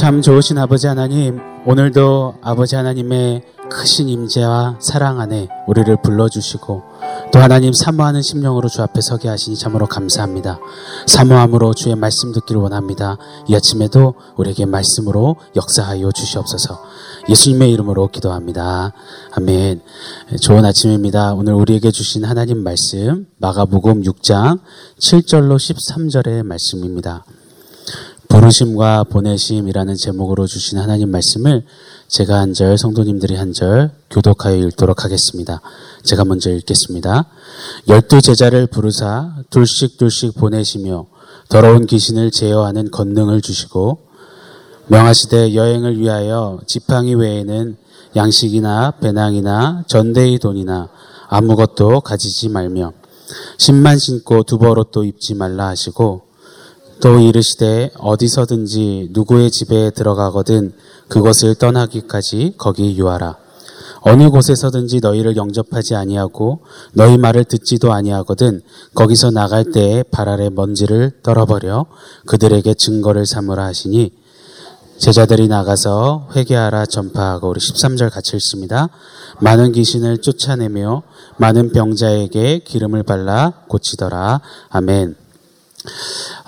참 좋으신 아버지 하나님, 오늘도 아버지 하나님의 크신 임재와 사랑 안에 우리를 불러주시고 또 하나님 사모하는 심령으로 주 앞에 서게 하시니 참으로 감사합니다. 사모함으로 주의 말씀 듣기를 원합니다. 이 아침에도 우리에게 말씀으로 역사하여 주시옵소서. 예수님의 이름으로 기도합니다. 아멘. 좋은 아침입니다. 오늘 우리에게 주신 하나님 말씀 마가복음 6장 7절로 13절의 말씀입니다. 부르심과 보내심이라는 제목으로 주신 하나님 말씀을 제가 한 절, 성도님들이 한 절 교독하여 읽도록 하겠습니다. 제가 먼저 읽겠습니다. 열두 제자를 부르사 둘씩 둘씩 보내시며 더러운 귀신을 제어하는 권능을 주시고 명하시되 여행을 위하여 지팡이 외에는 양식이나 배낭이나 전대의 돈이나 아무것도 가지지 말며 신만 신고 두벌 옷도 입지 말라 하시고 또 이르시되 어디서든지 누구의 집에 들어가거든 그것을 떠나기까지 거기 유하라. 어느 곳에서든지 너희를 영접하지 아니하고 너희 말을 듣지도 아니하거든 거기서 나갈 때에 발 아래 먼지를 떨어버려 그들에게 증거를 삼으라 하시니 제자들이 나가서 회개하라 전파하고 우리 13절 같이 읽습니다. 많은 귀신을 쫓아내며 많은 병자에게 기름을 발라 고치더라. 아멘.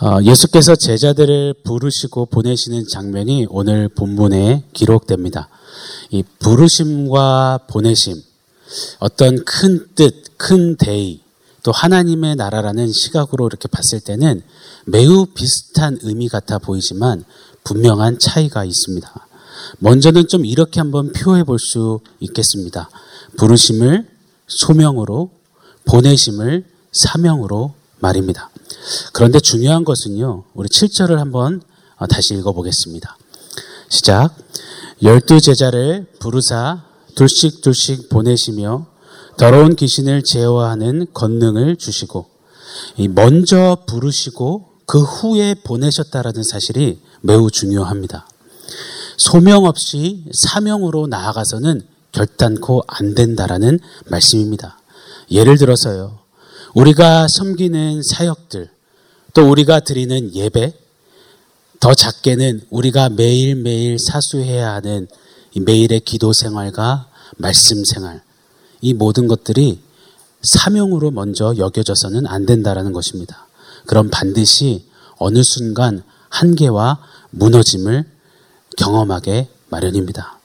어, 예수께서 제자들을 부르시고 보내시는 장면이 오늘 본문에 기록됩니다. 이 부르심과 보내심, 어떤 큰 뜻, 큰 대의, 또 하나님의 나라라는 시각으로 이렇게 봤을 때는 매우 비슷한 의미 같아 보이지만 분명한 차이가 있습니다. 먼저는 좀 이렇게 한번 표해 볼 수 있겠습니다. 부르심을 소명으로, 보내심을 사명으로 말입니다. 그런데 중요한 것은요, 우리 7절을 한번 어, 다시 읽어보겠습니다. 시작. 열두 제자를 부르사 둘씩 둘씩 보내시며 더러운 귀신을 제어하는 권능을 주시고 먼저 부르시고 그 후에 보내셨다라는 사실이 매우 중요합니다. 소명 없이 사명으로 나아가서는 결단코 안 된다라는 말씀입니다. 예를 들어서요. 우리가 섬기는 사역들, 또 우리가 드리는 예배, 더 작게는 우리가 매일매일 사수해야 하는 매일의 기도 생활과 말씀 생활, 이 모든 것들이 사명으로 먼저 여겨져서는 안 된다라는 것입니다. 그럼 반드시 어느 순간 한계와 무너짐을 경험하게 마련입니다.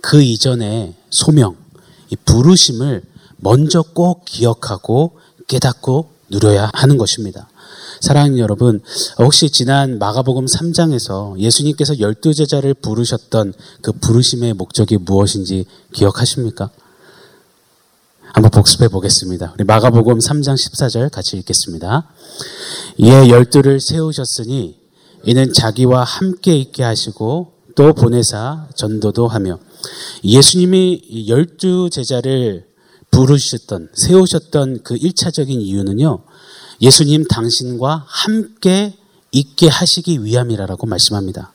그 이전에 소명, 이 부르심을 먼저 꼭 기억하고 깨닫고 누려야 하는 것입니다. 사랑하는 여러분, 혹시 지난 마가복음 3장에서 예수님께서 열두 제자를 부르셨던 그 부르심의 목적이 무엇인지 기억하십니까? 한번 복습해 보겠습니다. 우리 마가복음 3장 14절 같이 읽겠습니다. 이에 열두를 세우셨으니 이는 자기와 함께 있게 하시고 또 보내사 전도도 하며 예수님이 열두 제자를 부르셨던 세우셨던 그 1차적인 이유는요. 예수님 당신과 함께 있게 하시기 위함이라고 말씀합니다.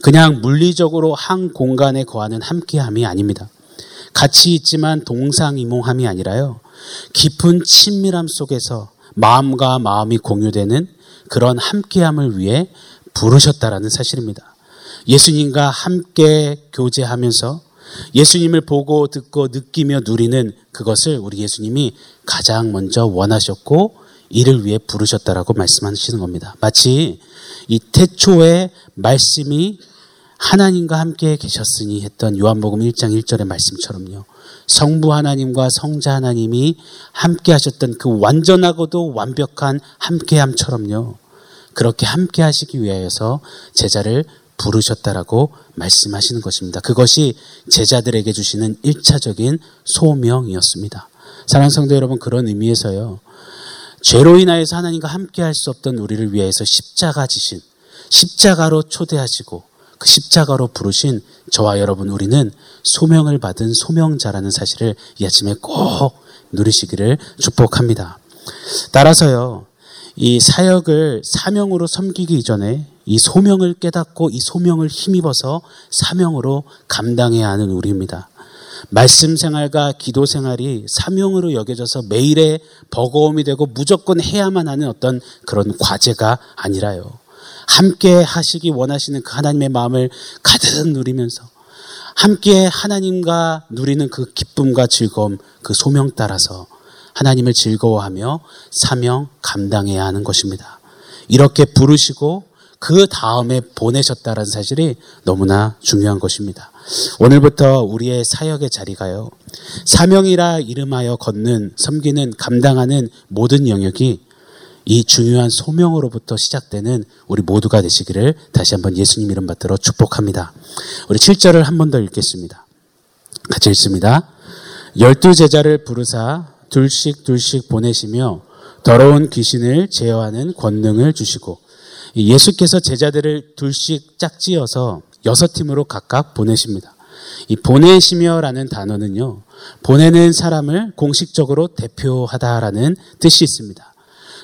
그냥 물리적으로 한 공간에 거하는 함께함이 아닙니다. 같이 있지만 동상이몽함이 아니라요. 깊은 친밀함 속에서 마음과 마음이 공유되는 그런 함께함을 위해 부르셨다라는 사실입니다. 예수님과 함께 교제하면서 예수님을 보고 듣고 느끼며 누리는 그것을 우리 예수님이 가장 먼저 원하셨고 이를 위해 부르셨다라고 말씀하시는 겁니다. 마치 이 태초에 말씀이 하나님과 함께 계셨으니 했던 요한복음 1장 1절의 말씀처럼요. 성부 하나님과 성자 하나님이 함께 하셨던 그 완전하고도 완벽한 함께함처럼요. 그렇게 함께 하시기 위하여서 제자를 부르셨다라고 말씀하시는 것입니다. 그것이 제자들에게 주시는 1차적인 소명이었습니다. 사랑하는 성도 여러분, 그런 의미에서요. 죄로 인하여서 하나님과 함께 할 수 없던 우리를 위해서 십자가 지신, 십자가로 초대하시고 그 십자가로 부르신 저와 여러분 우리는 소명을 받은 소명자라는 사실을 이 아침에 꼭 누리시기를 축복합니다. 따라서요, 이 사역을 사명으로 섬기기 이전에 이 소명을 깨닫고 이 소명을 힘입어서 사명으로 감당해야 하는 우리입니다. 말씀 생활과 기도 생활이 사명으로 여겨져서 매일의 버거움이 되고 무조건 해야만 하는 어떤 그런 과제가 아니라요. 함께 하시기 원하시는 그 하나님의 마음을 가득 누리면서 함께 하나님과 누리는 그 기쁨과 즐거움, 그 소명 따라서 하나님을 즐거워하며 사명 감당해야 하는 것입니다. 이렇게 부르시고 그 다음에 보내셨다는 사실이 너무나 중요한 것입니다. 오늘부터 우리의 사역의 자리가요. 사명이라 이름하여 걷는, 섬기는, 감당하는 모든 영역이 이 중요한 소명으로부터 시작되는 우리 모두가 되시기를 다시 한번 예수님 이름 받들어 축복합니다. 우리 7절을 한 번 더 읽겠습니다. 같이 읽습니다. 열두 제자를 부르사 둘씩 둘씩 보내시며 더러운 귀신을 제어하는 권능을 주시고 예수께서 제자들을 둘씩 짝지어서 여섯 팀으로 각각 보내십니다. 이 보내시며라는 단어는요, 보내는 사람을 공식적으로 대표하다라는 뜻이 있습니다.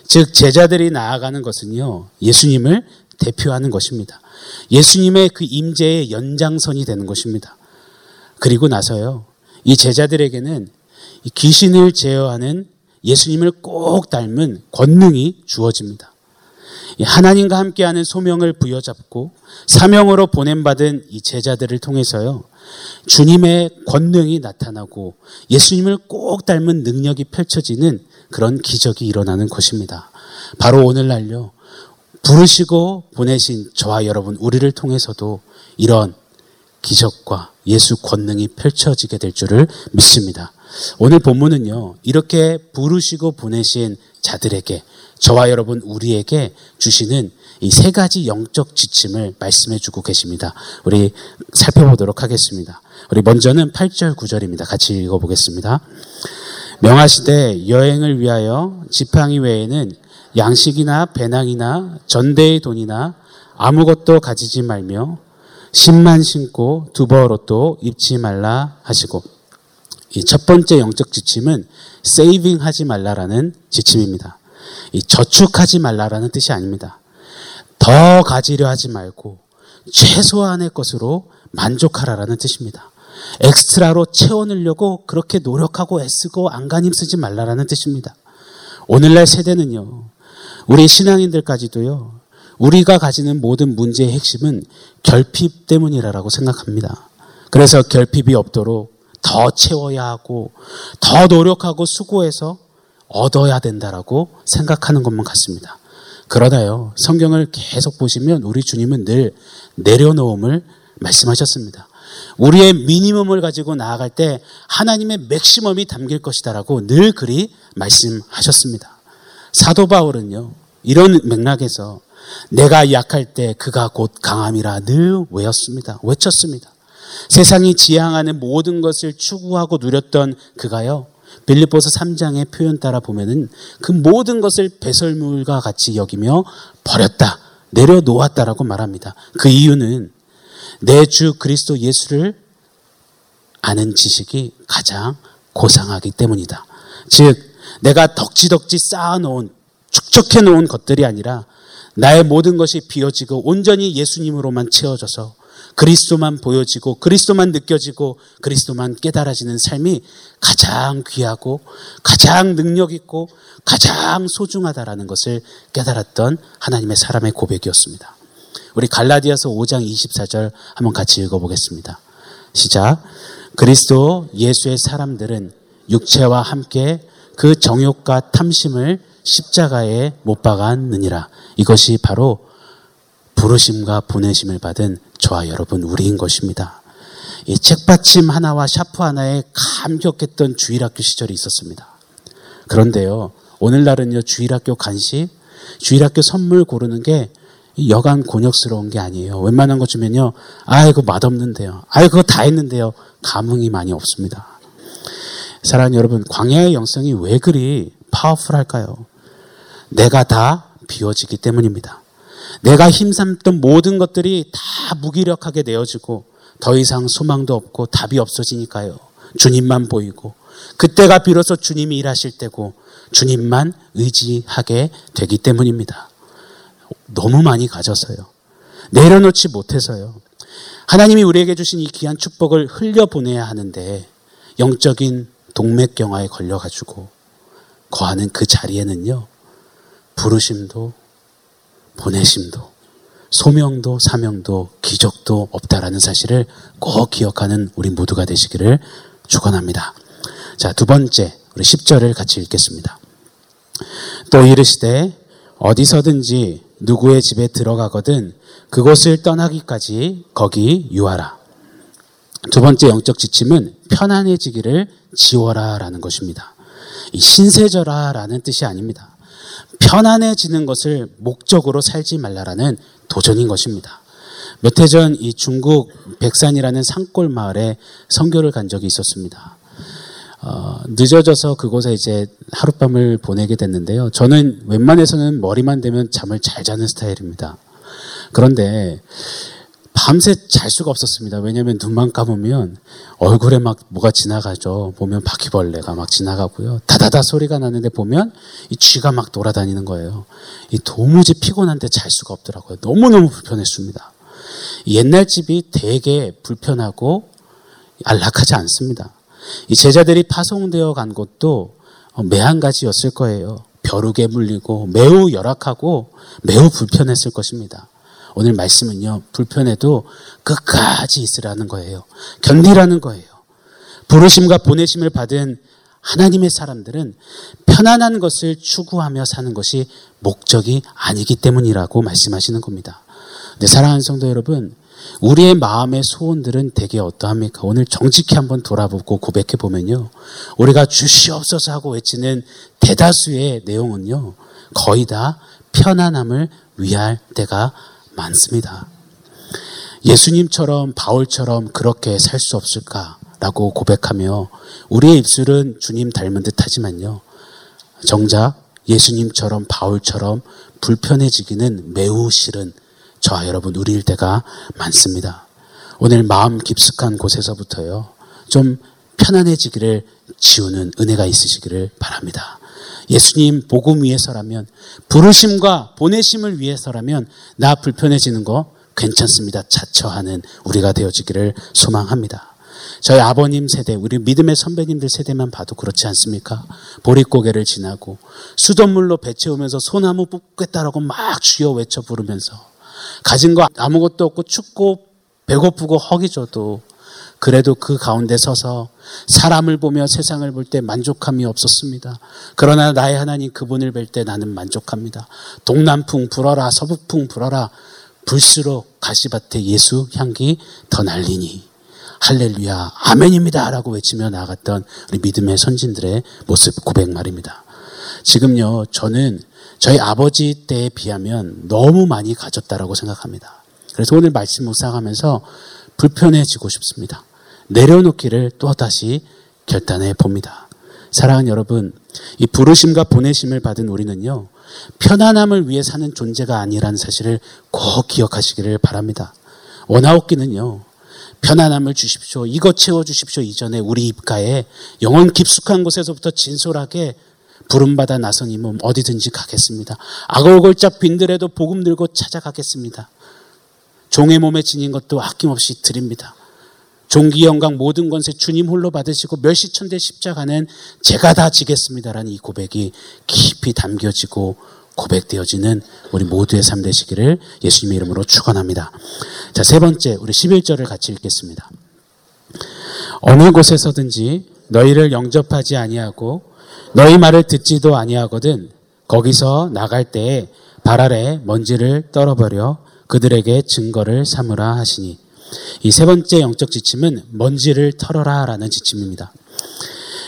즉, 제자들이 나아가는 것은요, 예수님을 대표하는 것입니다. 예수님의 그 임재의 연장선이 되는 것입니다. 그리고 나서요, 이 제자들에게는 귀신을 제어하는 예수님을 꼭 닮은 권능이 주어집니다. 하나님과 함께하는 소명을 부여잡고 사명으로 보냄받은 이 제자들을 통해서요. 주님의 권능이 나타나고 예수님을 꼭 닮은 능력이 펼쳐지는 그런 기적이 일어나는 것입니다. 바로 오늘날요. 부르시고 보내신 저와 여러분 우리를 통해서도 이런 기적과 예수 권능이 펼쳐지게 될 줄을 믿습니다. 오늘 본문은요, 이렇게 부르시고 보내신 자들에게, 저와 여러분 우리에게 주시는 이 세 가지 영적 지침을 말씀해 주고 계십니다. 우리 살펴보도록 하겠습니다. 우리 먼저는 8절, 9절입니다. 같이 읽어 보겠습니다. 명하시되 여행을 위하여 지팡이 외에는 양식이나 배낭이나 전대의 돈이나 아무것도 가지지 말며 신만 신고 두벌 옷도 입지 말라 하시고 이 첫 번째 영적 지침은 세이빙 하지 말라라는 지침입니다. 이 저축하지 말라라는 뜻이 아닙니다. 더 가지려 하지 말고 최소한의 것으로 만족하라라는 뜻입니다. 엑스트라로 채워넣으려고 그렇게 노력하고 애쓰고 안간힘 쓰지 말라라는 뜻입니다. 오늘날 세대는요, 우리 신앙인들까지도요, 우리가 가지는 모든 문제의 핵심은 결핍 때문이라고 생각합니다. 그래서 결핍이 없도록 더 채워야 하고 더 노력하고 수고해서 얻어야 된다라고 생각하는 것만 같습니다. 그러다요, 성경을 계속 보시면 우리 주님은 늘 내려놓음을 말씀하셨습니다. 우리의 미니멈을 가지고 나아갈 때 하나님의 맥시멈이 담길 것이다라고 늘 그리 말씀하셨습니다. 사도 바울은요, 이런 맥락에서 내가 약할 때 그가 곧 강함이라 늘 외웠습니다. 외쳤습니다. 세상이 지향하는 모든 것을 추구하고 누렸던 그가요. 빌립보서 3장의 표현 따라 보면은 그 모든 것을 배설물과 같이 여기며 버렸다. 내려놓았다라고 말합니다. 그 이유는 내 주 그리스도 예수를 아는 지식이 가장 고상하기 때문이다. 즉, 내가 덕지덕지 쌓아놓은, 축적해 놓은 것들이 아니라 나의 모든 것이 비어지고 온전히 예수님으로만 채워져서 그리스도만 보여지고 그리스도만 느껴지고 그리스도만 깨달아지는 삶이 가장 귀하고 가장 능력 있고 가장 소중하다라는 것을 깨달았던 하나님의 사람의 고백이었습니다. 우리 갈라디아서 5장 24절 한번 같이 읽어보겠습니다. 시작. 그리스도 예수의 사람들은 육체와 함께 그 정욕과 탐심을 십자가에 못 박았느니라. 이것이 바로 부르심과 보내심을 받은 저와 여러분 우리인 것입니다. 이 책받침 하나와 샤프 하나에 감격했던 주일학교 시절이 있었습니다. 그런데요, 오늘날은요, 주일학교 간식, 주일학교 선물 고르는 게 여간 곤욕스러운 게 아니에요. 웬만한 거 주면요, 아이고, 맛없는데요. 아이고, 그거 다 했는데요. 감흥이 많이 없습니다. 사랑하는 여러분, 광야의 영성이 왜 그리 파워풀할까요? 내가 다 비워지기 때문입니다. 내가 힘삼던 모든 것들이 다 무기력하게 되어지고 더 이상 소망도 없고 답이 없어지니까요. 주님만 보이고 그때가 비로소 주님이 일하실 때고 주님만 의지하게 되기 때문입니다. 너무 많이 가져서요. 내려놓지 못해서요. 하나님이 우리에게 주신 이 귀한 축복을 흘려보내야 하는데 영적인 동맥경화에 걸려가지고 거하는 그 자리에는요. 부르심도 보내심도 소명도 사명도 기적도 없다라는 사실을 꼭 기억하는 우리 모두가 되시기를 축원합니다. 자, 두 번째 우리 10절을 같이 읽겠습니다. 또 이르시되 어디서든지 누구의 집에 들어가거든 그곳을 떠나기까지 거기 유하라. 두 번째 영적 지침은 편안해지기를 지워라라는 것입니다. 이 신세져라라는 뜻이 아닙니다. 편안해지는 것을 목적으로 살지 말라라는 도전인 것입니다. 몇 해 전 이 중국 백산이라는 산골 마을에 선교를 간 적이 있었습니다. 어, 늦어져서 그곳에 이제 하룻밤을 보내게 됐는데요. 저는 웬만해서는 머리만 대면 잠을 잘 자는 스타일입니다. 그런데 밤새 잘 수가 없었습니다. 왜냐하면 눈만 감으면 얼굴에 막 뭐가 지나가죠. 보면 바퀴벌레가 막 지나가고요. 다다다 소리가 나는데 보면 이 쥐가 막 돌아다니는 거예요. 이 도무지 피곤한데 잘 수가 없더라고요. 너무너무 불편했습니다. 옛날 집이 되게 불편하고 안락하지 않습니다. 이 제자들이 파송되어 간 곳도 매한가지였을 거예요. 벼룩에 물리고 매우 열악하고 매우 불편했을 것입니다. 오늘 말씀은요, 불편해도 끝까지 있으라는 거예요. 견디라는 거예요. 부르심과 보내심을 받은 하나님의 사람들은 편안한 것을 추구하며 사는 것이 목적이 아니기 때문이라고 말씀하시는 겁니다. 네, 사랑하는 성도 여러분, 우리의 마음의 소원들은 대개 어떠합니까? 오늘 정직히 한번 돌아보고 고백해 보면요. 우리가 주시옵소서 하고 외치는 대다수의 내용은요. 거의 다 편안함을 위할 때가 많습니다. 예수님처럼 바울처럼 그렇게 살 수 없을까라고 고백하며 우리의 입술은 주님 닮은 듯 하지만요. 정작 예수님처럼 바울처럼 불편해지기는 매우 싫은 저와 여러분 우리일 때가 많습니다. 오늘 마음 깊숙한 곳에서부터요. 좀 편안해지기를 지우는 은혜가 있으시기를 바랍니다. 예수님 복음 위해서라면 부르심과 보내심을 위해서라면 나 불편해지는 거 괜찮습니다. 자처하는 우리가 되어지기를 소망합니다. 저희 아버님 세대, 우리 믿음의 선배님들 세대만 봐도 그렇지 않습니까? 보릿고개를 지나고 수돗물로 배 채우면서 소나무 뽑겠다라고 막 주여 외쳐 부르면서 가진 거 아무것도 없고 춥고 배고프고 허기져도 그래도 그 가운데 서서 사람을 보며 세상을 볼 때 만족함이 없었습니다. 그러나 나의 하나님 그분을 뵐 때 나는 만족합니다. 동남풍 불어라 서북풍 불어라 불수록 가시밭에 예수 향기 더 날리니 할렐루야 아멘입니다 라고 외치며 나갔던 우리 믿음의 선진들의 모습 고백 말입니다. 지금요 저는 저희 아버지 때에 비하면 너무 많이 가졌다라고 생각합니다. 그래서 오늘 말씀 묵상하면서 불편해지고 싶습니다. 내려놓기를 또 다시 결단해 봅니다. 사랑하는 여러분, 이 부르심과 보내심을 받은 우리는요, 편안함을 위해 사는 존재가 아니라는 사실을 꼭 기억하시기를 바랍니다. 원하옵기는요, 편안함을 주십시오. 이것 채워주십시오. 이전에 우리 입가에 영원 깊숙한 곳에서부터 진솔하게 부름받아 나선 이 몸 어디든지 가겠습니다. 아골골짝 빈들에도 복음 들고 찾아가겠습니다. 종의 몸에 지닌 것도 아낌없이 드립니다. 종기 영광 모든 권세 주님 홀로 받으시고 멸시천대 십자가는 제가 다 지겠습니다라는 이 고백이 깊이 담겨지고 고백되어지는 우리 모두의 삶 되시기를 예수님의 이름으로 축원합니다. 자, 세 번째 우리 11절을 같이 읽겠습니다. 어느 곳에서든지 너희를 영접하지 아니하고 너희 말을 듣지도 아니하거든 거기서 나갈 때에 발 아래 먼지를 떨어버려 그들에게 증거를 삼으라 하시니 이 세 번째 영적 지침은 먼지를 털어라라는 지침입니다.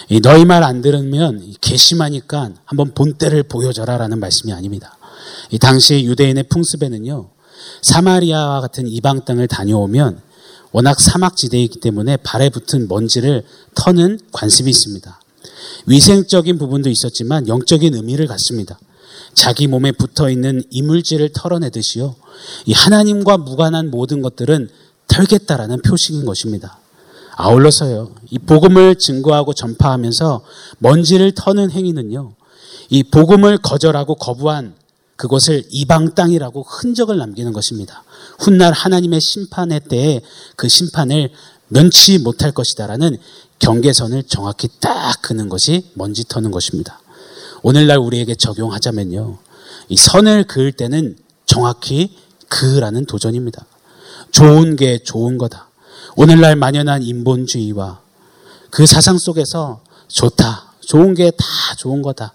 이 너희 말 안 들으면 괘씸하니까 한번 본때를 보여줘라라는 말씀이 아닙니다. 이 당시 유대인의 풍습에는요 사마리아와 같은 이방 땅을 다녀오면 워낙 사막지대이기 때문에 발에 붙은 먼지를 터는 관습이 있습니다. 위생적인 부분도 있었지만 영적인 의미를 갖습니다. 자기 몸에 붙어 있는 이물질을 털어내듯이요. 이 하나님과 무관한 모든 것들은 털겠다라는 표식인 것입니다. 아울러서요. 이 복음을 증거하고 전파하면서 먼지를 터는 행위는요. 이 복음을 거절하고 거부한 그것을 이방 땅이라고 흔적을 남기는 것입니다. 훗날 하나님의 심판의 때에 그 심판을 면치 못할 것이다라는 경계선을 정확히 딱 그는 것이 먼지 터는 것입니다. 오늘날 우리에게 적용하자면요. 이 선을 그을 때는 정확히 그라는 도전입니다. 좋은 게 좋은 거다. 오늘날 만연한 인본주의와 그 사상 속에서 좋다. 좋은 게 다 좋은 거다.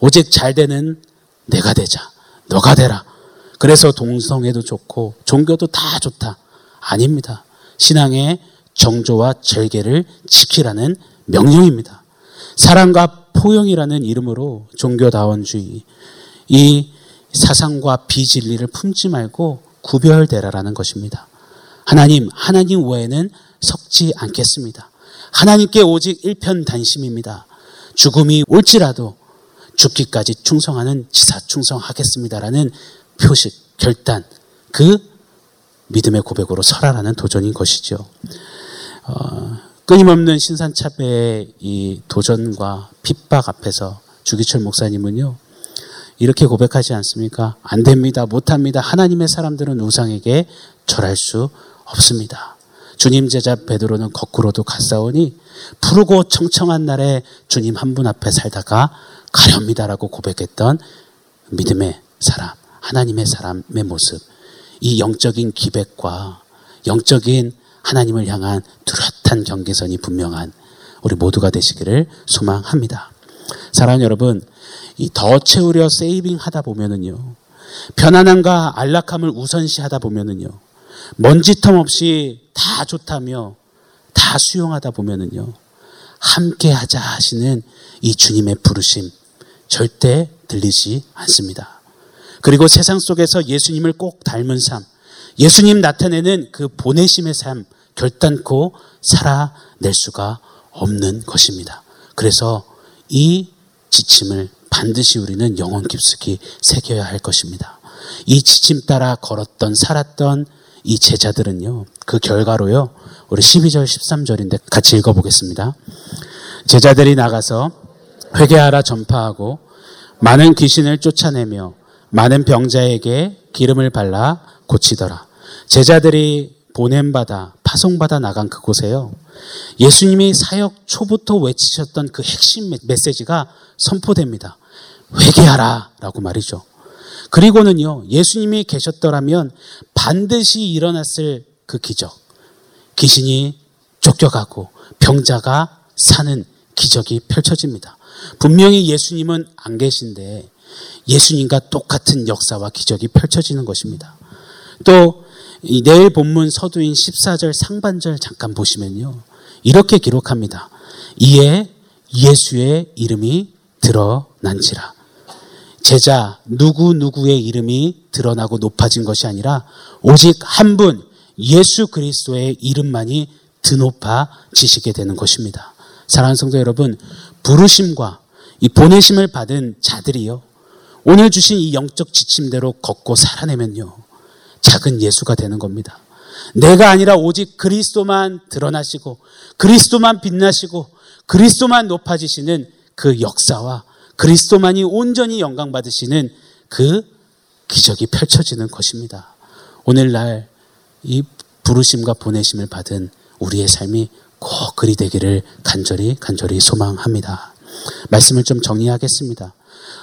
오직 잘 되는 내가 되자. 너가 되라. 그래서 동성애도 좋고 종교도 다 좋다. 아닙니다. 신앙의 정조와 절개를 지키라는 명령입니다. 사랑과 포용이라는 이름으로 종교다원주의, 이 사상과 비진리를 품지 말고 구별되라라는 것입니다. 하나님, 하나님 외에는 섞지 않겠습니다. 하나님께 오직 일편단심입니다. 죽음이 올지라도 죽기까지 충성하는 지사 충성하겠습니다라는 표식, 결단, 그 믿음의 고백으로 설하라는 도전인 것이죠. 어, 끊임없는 신산차배의 이 도전과 핍박 앞에서 주기철 목사님은요, 이렇게 고백하지 않습니까? 안 됩니다. 못 합니다. 하나님의 사람들은 우상에게 절할 수 없습니다. 주님 제자 베드로는 거꾸로도 갔사오니 푸르고 청청한 날에 주님 한 분 앞에 살다가 가렵니다라고 고백했던 믿음의 사람, 하나님의 사람의 모습, 이 영적인 기백과 영적인 하나님을 향한 뚜렷한 경계선이 분명한 우리 모두가 되시기를 소망합니다. 사랑하는 여러분, 이 더 채우려 세이빙 하다 보면은요, 편안함과 안락함을 우선시 하다 보면은요, 먼지텀 없이 다 좋다며 다 수용하다 보면은요, 함께 하자 하시는 이 주님의 부르심 절대 들리지 않습니다. 그리고 세상 속에서 예수님을 꼭 닮은 삶, 예수님 나타내는 그 보내심의 삶 결단코 살아낼 수가 없는 것입니다. 그래서 이 지침을 반드시 우리는 영혼 깊숙이 새겨야 할 것입니다. 이 지침 따라 걸었던 살았던 이 제자들은요. 그 결과로요. 우리 12절 13절인데 같이 읽어보겠습니다. 제자들이 나가서 회개하라 전파하고 많은 귀신을 쫓아내며 많은 병자에게 기름을 발라 고치더라. 제자들이 보냄받아 파송받아 나간 그곳에요. 예수님이 사역 초부터 외치셨던 그 핵심 메시지가 선포됩니다. 회개하라 라고 말이죠. 그리고는요, 예수님이 계셨더라면 반드시 일어났을 그 기적. 귀신이 쫓겨가고 병자가 사는 기적이 펼쳐집니다. 분명히 예수님은 안 계신데 예수님과 똑같은 역사와 기적이 펼쳐지는 것입니다. 또 내일 본문 서두인 14절 상반절 잠깐 보시면요. 이렇게 기록합니다. 이에 예수의 이름이 드러난지라. 제자 누구누구의 이름이 드러나고 높아진 것이 아니라 오직 한 분 예수 그리스도의 이름만이 드높아지시게 되는 것입니다. 사랑하는 성도 여러분, 부르심과 이 보내심을 받은 자들이요. 오늘 주신 이 영적 지침대로 걷고 살아내면요. 작은 예수가 되는 겁니다. 내가 아니라 오직 그리스도만 드러나시고 그리스도만 빛나시고 그리스도만 높아지시는 그 역사와 그리스도만이 온전히 영광 받으시는 그 기적이 펼쳐지는 것입니다. 오늘날 이 부르심과 보내심을 받은 우리의 삶이 꼭 그리 되기를 간절히 간절히 소망합니다. 말씀을 좀 정리하겠습니다.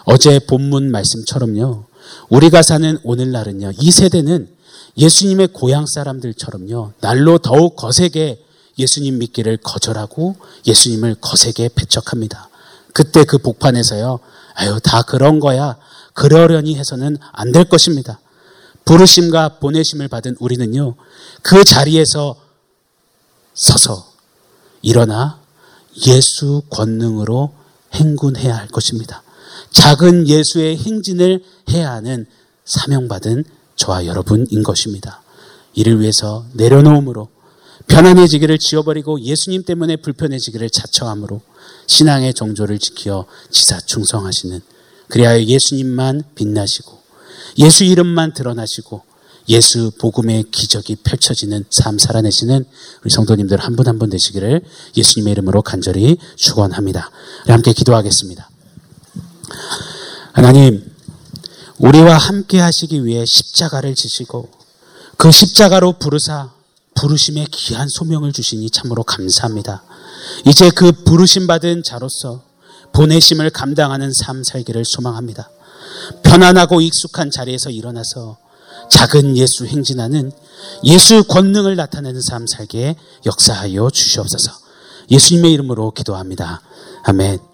어제 본문 말씀처럼요. 우리가 사는 오늘날은요. 이 세대는 예수님의 고향 사람들처럼요. 날로 더욱 거세게 예수님 믿기를 거절하고 예수님을 거세게 배척합니다. 그때 그 복판에서요. 아유, 다 그런 거야. 그러려니 해서는 안 될 것입니다. 부르심과 보내심을 받은 우리는요. 그 자리에서 서서 일어나 예수 권능으로 행군해야 할 것입니다. 작은 예수의 행진을 해야 하는 사명받은 저와 여러분인 것입니다. 이를 위해서 내려놓음으로 편안해지기를 지워버리고 예수님 때문에 불편해지기를 자처함으로 신앙의 정조를 지켜 지사 충성하시는 그리하여 예수님만 빛나시고 예수 이름만 드러나시고 예수 복음의 기적이 펼쳐지는 삶 살아내시는 우리 성도님들 한 분 한 분 되시기를 예수님의 이름으로 간절히 축원합니다. 함께 기도하겠습니다. 하나님, 우리와 함께 하시기 위해 십자가를 지시고 그 십자가로 부르사 부르심의 귀한 소명을 주시니 참으로 감사합니다. 이제 그 부르심 받은 자로서 보내심을 감당하는 삶 살기를 소망합니다. 편안하고 익숙한 자리에서 일어나서 작은 예수 행진하는 예수 권능을 나타내는 삶 살게 역사하여 주시옵소서. 예수님의 이름으로 기도합니다. 아멘.